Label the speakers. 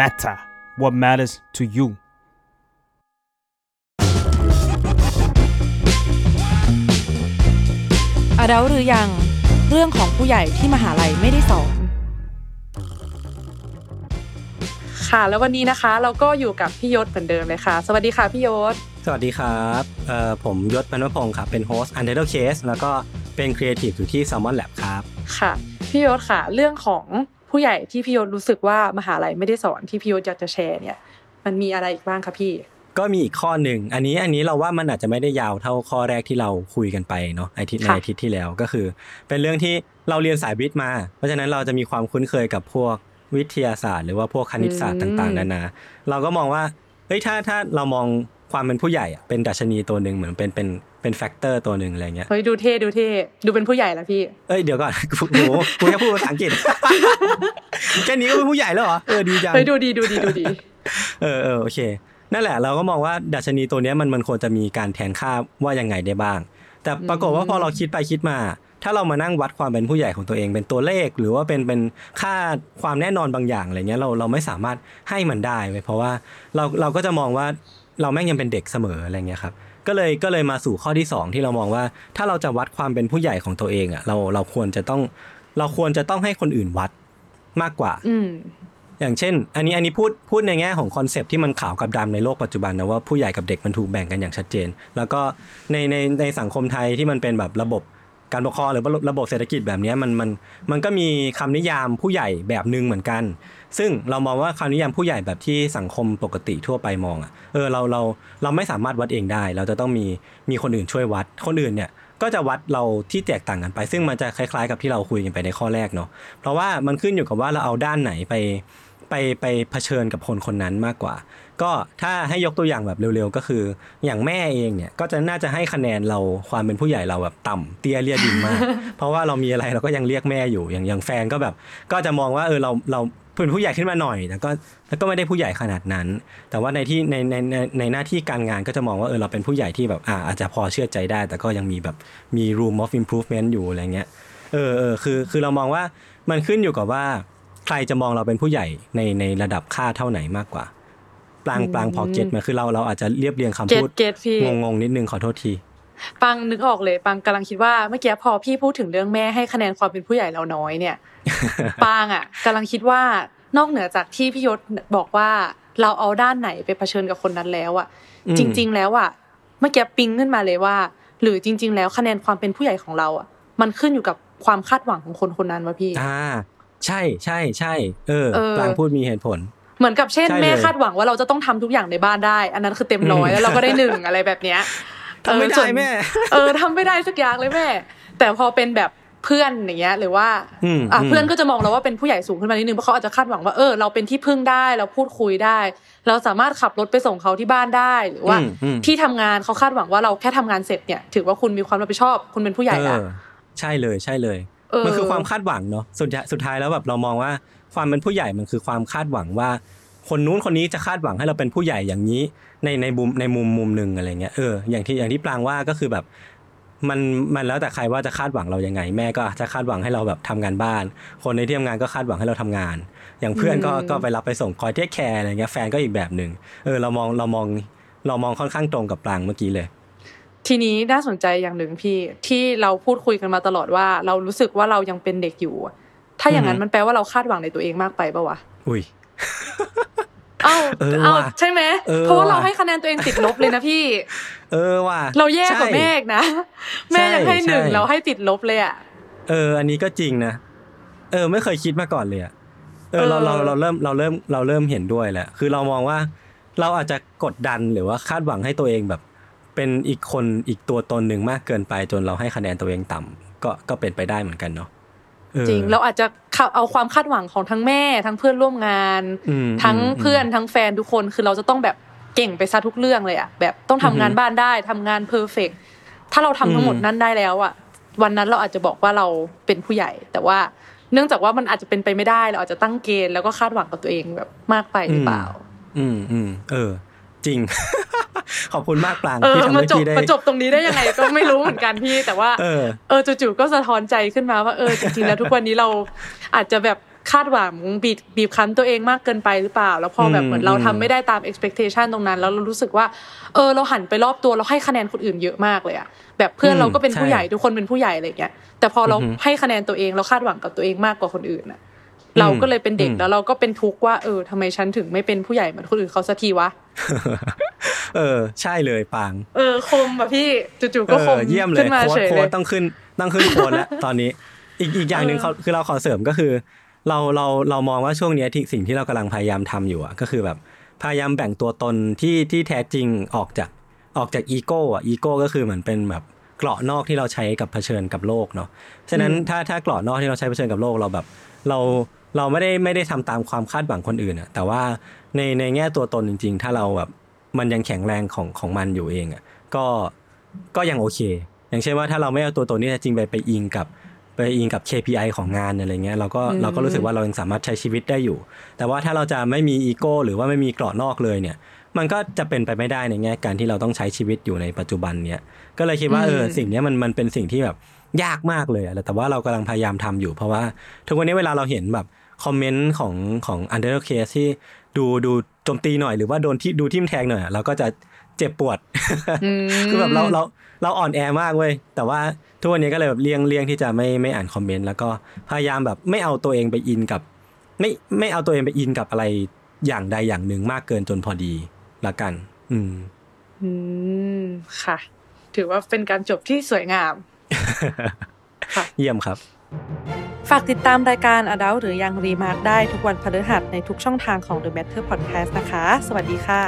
Speaker 1: matter what matters to you
Speaker 2: อาเดาหรือยังเรื่องของผู้ใหญ่ที่มหาลัยไม่ได้สอนค่ะ แล้ววันนี้นะคะเราก็อยู่กับพี่ยศเหมือนเดิมเลยค่ะ สวัสดีค่ะพี่ยศ
Speaker 3: สวัสดีครับเอ่อผมยศปนวพงศ์ครับเป็น host Untitled Case แล้วก็เป็นครีเอทีฟอยู่ที่ Salmon Lab ครับ
Speaker 2: ค่ะ พี่ยศค่ะ เรื่องของ ผู้ใหญ่ที่พี่ยศรู้สึกว่ามหาลัยไม่ได้สอนที่พี่ยศอยากจะแชร์เนี่ย มันมีอะไรอีกบ้างคะพี่
Speaker 3: ก็มีอีกข้อหนึ่งอันนี้อันนี้เราว่ามันอาจจะไม่ได้ยาวเท่าข้อแรกที่เราคุยกันไปเนาะอาทิตย์ใน
Speaker 2: ค่ะ
Speaker 3: อาทิตย์ที่แล้วก็คือ เป็นเรื่องที่เราเรียนสายวิทย์มา เพราะฉะนั้นเราจะมีความคุ้นเคยกับพวกวิทยาศาสตร์ หรือว่าพวกคณิตศาสตร์ต่าง ๆนานาเราก็มองว่าเฮ้ยถ้าถ้าเรามอง ความเป็นผู้ใหญ่อะเป็นดัชนีตัวหนึ่งเหมือนเป็นเป็นเป็น factor ตัวหนึ่งอะไรเงี้ย
Speaker 2: เฮ้ยดูเท่ดูเท่ดูเป็นผู้ใหญ่แล้วพี่
Speaker 3: เอ้ยเดี๋ยวก่อนกูโหกูแค่พูดภาษาอังกฤษแค่นี้ก็เป็นผู้ใหญ่แล้วเหรอเออดีจัง
Speaker 2: เฮ้ยดูดีดูดีดูดี
Speaker 3: เออเออโอเค นั่นแหละ เราก็มองว่าดัชนีตัวเนี้ยมันมันควรจะมีการแทนค่าว่ายังไงได้บ้าง แต่ปรากฏว่าพอเราคิดไปคิดมา ถ้าเรามานั่งวัดความเป็นผู้ใหญ่ของตัวเองเป็นตัวเลข หรือว่าเป็นเป็นค่าความแน่นอนบางอย่างอะไรเงี้ยเราเราไม่สามารถให้มันได้เว้ยเพราะว่าเราเราก็จะมองว่า เราแม่งยังเป็นเด็กเสมออะไรเงี้ยครับก็เลยก็เลยมาสู่ข้อที่สองที่เรามองว่า ถ้าเราจะวัดความเป็นผู้ใหญ่ของตัวเองอะเราเราควรจะต้อง เราควรจะต้องให้คนอื่นวัดมากกว่า
Speaker 2: อืม
Speaker 3: อย่างเช่น อันนี้อันนี้พูดพูดในแง่ของคอนเซปต์ที่มันขาวกับดำในโลกปัจจุบันนะว่าผู้ใหญ่กับเด็กมันถูกแบ่งกันอย่างชัดเจน แล้วก็ในในในสังคมไทยที่มันเป็นแบบระบบ การปกครองหรือระบบเศรษฐกิจแบบนี้มันมันมันก็มีคำนิยามผู้ใหญ่แบบหนึ่งเหมือนกัน ซึ่งเรามองว่าคำนิยามผู้ใหญ่แบบที่สังคมปกติทั่วไปมองอะเออเราเราเราไม่สามารถวัดเองได้ เราจะต้องมีมีคนอื่นช่วยวัดคนอื่นเนี่ยก็จะวัดเราที่แตกต่างกันไป ซึ่งมันจะคล้ายๆ กับที่เราคุยกันไปในข้อแรกเนาะเพราะว่ามันขึ้นอยู่กับว่าเราเอาด้านไหนไป ไปไปเผชิญกับคนคนนั้นมากกว่า ก็ถ้าให้ยกตัวอย่างแบบเร็วๆ ก็คือ อย่างแม่เองเนี่ยก็จะน่าจะให้คะแนนเราความเป็นผู้ใหญ่เราแบบต่ำเตี้ยเลียดินมาก เพราะว่าเรามีอะไรเราก็ยังเรียกแม่อยู่อย่างอย่างแฟนก็แบบ ก็จะมองว่าเออเราเราเป็นผู้ใหญ่ขึ้นมาหน่อยแต่ก็แล้วก็ไม่ได้ผู้ใหญ่ขนาดนั้น แต่ว่าในที่ในในในในหน้าที่การงานก็จะมองว่าเออเราเป็นผู้ใหญ่ที่แบบอ่าอาจจะพอเชื่อใจได้ แต่ก็ยังมีแบบมี room of improvement อยู่อะไรเงี้ยเออเออคือคือเรามองว่ามันขึ้นอยู่กับว่า ใครจะมองเราเป็นผู้ใหญ่ในในระดับค่าเท่าไหนมากกว่า ปลาง
Speaker 2: อืม
Speaker 3: ปลางพอเก็ตมันคือเราเราอาจจะเรียบเรียงคำ
Speaker 2: เก็ต
Speaker 3: พูด
Speaker 2: เก็ตพี่
Speaker 3: งงๆนิดนึงขอโทษที
Speaker 2: ปังนึกออกเลยปังกำลังคิดว่าเมื่อกี้พอพี่พูดถึงเรื่องแม่ให้คะแนนความเป็นผู้ใหญ่เราน้อยเนี่ยปังอะกำลังคิดว่านอกเหนือจากที่พี่ยศบอกว่าเราเอาด้านไหนไปเผชิญกับคนนั้นแล้วอะ
Speaker 3: อืม
Speaker 2: จริง ๆ แล้วอะเมื่อกี้ปิงขึ้นมาเลยว่า หรือจริง ๆ แล้วคะแนนความเป็นผู้ใหญ่ของเราอะมันขึ้นอยู่กับความคาดหวังของคนคนนั้นวะพี่
Speaker 3: อ่า ใช่ใช่ใช่เออ
Speaker 2: เออ
Speaker 3: ปลางพูดมีเหตุผล
Speaker 2: เหมือนกับเช่น
Speaker 3: ใช่เลย
Speaker 2: แม่คาดหวังว่าเราจะต้องทำทุกอย่างในบ้านได้ อันนั้นคือเต็มร้อย
Speaker 3: อืม
Speaker 2: แล้วเราก็ได้หนึ่งอะไรแบบเนี้ย
Speaker 3: ทำไม่
Speaker 2: เออ
Speaker 3: ได้
Speaker 2: ส่วน
Speaker 3: แม่
Speaker 2: เออทำไม่ได้สักอย่างเลยแม่ แต่พอเป็นแบบเพื่อนอย่างเงี้ยหรือว่า
Speaker 3: อืม
Speaker 2: อะ
Speaker 3: อืม
Speaker 2: เพื่อนก็จะมองเราว่าเป็นผู้ใหญ่สูงขึ้นมานิดนึงเพราะเขาอาจจะคาดหวังว่าเออเราเป็นที่พึ่งได้เราพูดคุยได้ เราสามารถขับรถไปส่งเขาที่บ้านได้หรือว่า
Speaker 3: อืมอืม
Speaker 2: ที่ทำงานเขาคาดหวังว่าเราแค่ทำงานเสร็จเนี่ย ถือว่าคุณมีความรับผิดชอบคุณเป็นผู้ใหญ่
Speaker 3: เอ
Speaker 2: ละ
Speaker 3: อใช่เลยใช่เลย
Speaker 2: เออ
Speaker 3: มันคือความคาดหวังเนาะสุดท้ายสุดท้ายแล้วแบบเรามองว่าความเป็นผู้ใหญ่มันคือความคาดหวังว่า คนนู้นคนนี้จะคาดหวังให้เราเป็นผู้ใหญ่อย่างนี้ ในในมุมในมุมมุมหนึ่งอะไรเงี้ยเอออย่างที่อย่างที่ปรางว่าก็คือแบบมันมันแล้วแต่ใครว่าจะคาดหวังเรายังไง แม่ก็จะคาดหวังให้เราแบบทำงานบ้าน คนในที่ทำงานก็คาดหวังให้เราทำงาน อย่างเพื่อนก็ก็ไปรับไปส่งคอยเทคแคร์อะไรเงี้ยแฟนก็อีกแบบหนึ่งเออเรามองเรามองเรามองค่อนข้างตรงกับปรางเมื่อกี้เลย
Speaker 2: ทีนี้น่าสนใจอย่างหนึ่งพี่ที่เราพูดคุยกันมาตลอดว่า เรารู้สึกว่าเรายังเป็นเด็กอยู่อะถ้าอย่างนั้น
Speaker 3: อือฮึ
Speaker 2: มันแปลว่าเราคาดหวังในตัวเองมากไปปะวะ
Speaker 3: อุ้ย
Speaker 2: เอ้า
Speaker 3: เออ
Speaker 2: เอ้า
Speaker 3: ว่ะ
Speaker 2: ใช่ไหม
Speaker 3: เออ
Speaker 2: เพราะว่าเรา
Speaker 3: ว่ะ
Speaker 2: ให้คะแนนตัวเองติดลบเลยนะพี่
Speaker 3: เออว่ะ
Speaker 2: เราแย่กว่า
Speaker 3: ใช่
Speaker 2: แม่อีกนะแม่ยังให้หนึ่ง
Speaker 3: ใช่
Speaker 2: เราให้ติดลบเลยอะ
Speaker 3: เออ อันนี้ก็จริงนะเออ ไม่เคยคิดมาก่อนเลยอะเออเรา
Speaker 2: เออ
Speaker 3: เราเราเริ่มเราเริ่มเราเริ่มเห็นด้วยแหละคือเรามองว่า เราอาจจะกดดันหรือว่าคาดหวังให้ตัวเองแบบ เป็นอีกคนอีกตัวตนหนึ่งมากเกินไปจนเราให้คะแนนตัวเองต่ำก็ก็เป็นไปได้เหมือนกันเนาะออ
Speaker 2: จริงเราอาจจะเอาความคาดหวังของทั้งแม่ ทั้งเพื่อนร่วมงาน
Speaker 3: อืม
Speaker 2: ทั้ง
Speaker 3: อืม
Speaker 2: เพื่อนทั้งแฟนทุกคนคือเราจะต้องแบบเก่งไปซะทุกเรื่องเลยอะแบบต้องทำงาน
Speaker 3: อือฮึ
Speaker 2: บ้านได้ทำงานเพอร์เฟกถ้าเราทำทั้งหมด
Speaker 3: อืม
Speaker 2: นั้นได้แล้วอะวันนั้นเราอาจจะบอกว่าเราเป็นผู้ใหญ่ แต่ว่าเนื่องจากว่ามันอาจจะเป็นไปไม่ได้ เราอาจจะตั้งเกณฑ์แล้วก็คาดหวังกับตัวเองแบบมากไปหรือเปล่า
Speaker 3: อืมอืมเออ จริง ขอบคุณมากปราง
Speaker 2: เออ
Speaker 3: ที่ทำ
Speaker 2: มา
Speaker 3: ให้
Speaker 2: จบ
Speaker 3: พี่ได้
Speaker 2: มาจบตรงนี้ได้ยังไงก็ไม่รู้เหมือนกันพี่แต่ว่า
Speaker 3: เออ
Speaker 2: เออจู่ๆก็สะท้อนใจขึ้นมาว่าเออจริงๆแล้วทุกวันนี้เราอาจจะแบบคาดหวังบีบบีบคั้นตัวเองมากเกินไปหรือเปล่า แล้วพอแบบ
Speaker 3: อืม
Speaker 2: เหมือนเรา
Speaker 3: อืม
Speaker 2: ทำไม่ได้ตาม expectation ตรงนั้น แล้วเรารู้สึกว่า เออ เราหันไปรอบตัวเราให้คะแนนคนอื่นเยอะมากเลยอะแบบเพื่อนเราก็เป็นผู้ใหญ่ทุกคนเป็นผู้ใหญ่อะไรอย่างเงี้ยแต่พอเรา
Speaker 3: อือฮึ
Speaker 2: ให้คะแนนตัวเองเราคาดหวังกับตัวเองมากกว่าคนอื่นอะเราก็เลยเป็นเด็ก
Speaker 3: อืม
Speaker 2: แล้วเราก็เป็นทุกข์ว่าเออทำไมฉันถึงไม่เป็นผู้ใหญ่เหมือนคนอื่นเขาสักทีวะ
Speaker 3: เออ ใช่เลยปาง
Speaker 2: เออคมแบบพี่จู่ๆก็คม
Speaker 3: เออเยี่ยมเลย
Speaker 2: ขึ้นมา
Speaker 3: โค้ด
Speaker 2: เฉย
Speaker 3: โค้
Speaker 2: เล
Speaker 3: ด
Speaker 2: ย
Speaker 3: ต้องขึ้นต้องขึ้นโค้ดแล้วตอนนี้ อีกอีกอย่างหนึ่ง
Speaker 2: เออ
Speaker 3: เขาคือเราขอเสริมก็คือ เราเราเรามองว่าช่วงเนี้ยที่สิ่งที่เรากำลังพยายามทำอยู่อะก็คือแบบพยายามแบ่งตัวตนที่ที่แท้จริงออกจากออกจากอีโก้อะอีโก้ก็คือเหมือนเป็นแบบเกราะนอกที่เราใช้กับเผชิญกับโลกเนาะฉะนั้นถ้าถ้าเกราะนอกที่เราใช้เผชิญกับโลกเราแบบ เราเราไม่ได้ไม่ได้ทำตามความคาดหวังคนอื่นอะแต่ว่าในในแง่ตัวตนจริง ๆ ถ้าเราแบบ มันยังแข็งแรงของของมันอยู่เองอะก็ก็ยังโอเค อย่างเช่นว่าถ้าเราไม่เอาตัวตนที่แท้จริงไปไปอิงกับไปอิงกับ KPI ของงานอะไรเงี้ยเราก็
Speaker 2: อืม
Speaker 3: เราก็รู้สึกว่าเรายังสามารถใช้ชีวิตได้อยู่ แต่ว่าถ้าเราจะไม่มีอีโก้หรือว่าไม่มีเกราะนอกเลยเนี่ย มันก็จะเป็นไปไม่ได้ในแง่การที่เราต้องใช้ชีวิตอยู่ในปัจจุบันเนี้ยก็เลยคิดว่าเออสิ่งเนี้ยมันมันเป็นสิ่งที่แบบยากมากเลยอะแต่ว่าเรากำลังพยายามทำอยู่ เพราะว่าทุกวันนี้เวลาเราเห็นแบบคอมเมนต์ของของ u n d e r Case ที่ดูดูโจมตีหน่อยหรือว่าโดนที่ดูทิ่มแทงหน่อยอะเราก็จะเจ็บปวด
Speaker 2: อืม
Speaker 3: คือแบบเราเราเราอ่อนแอมากเว้ยแต่ว่าทุกวันนี้ก็เลยแบบเลี่ยงเลี่ยงที่จะไม่ไม่อ่านคอมเมนต์แล้วก็พยายามแบบไม่เอาตัวเองไปอินกับ ไม่ไม่เอาตัวเองไปอินกับอะไรอย่างใดอย่างหนึ่งมากเกินจนพอดีละกัน อืม
Speaker 2: อืมค่ะ ถือว่าเป็นการจบที่สวยงามค่ะ
Speaker 3: เยี่ยมครับ
Speaker 2: ฝากติดตามรายการอดัลหรือยังรีมาร์กได้ทุกวันพฤหัสในทุกช่องทางของ The Matter Podcast นะคะ สวัสดีค่ะ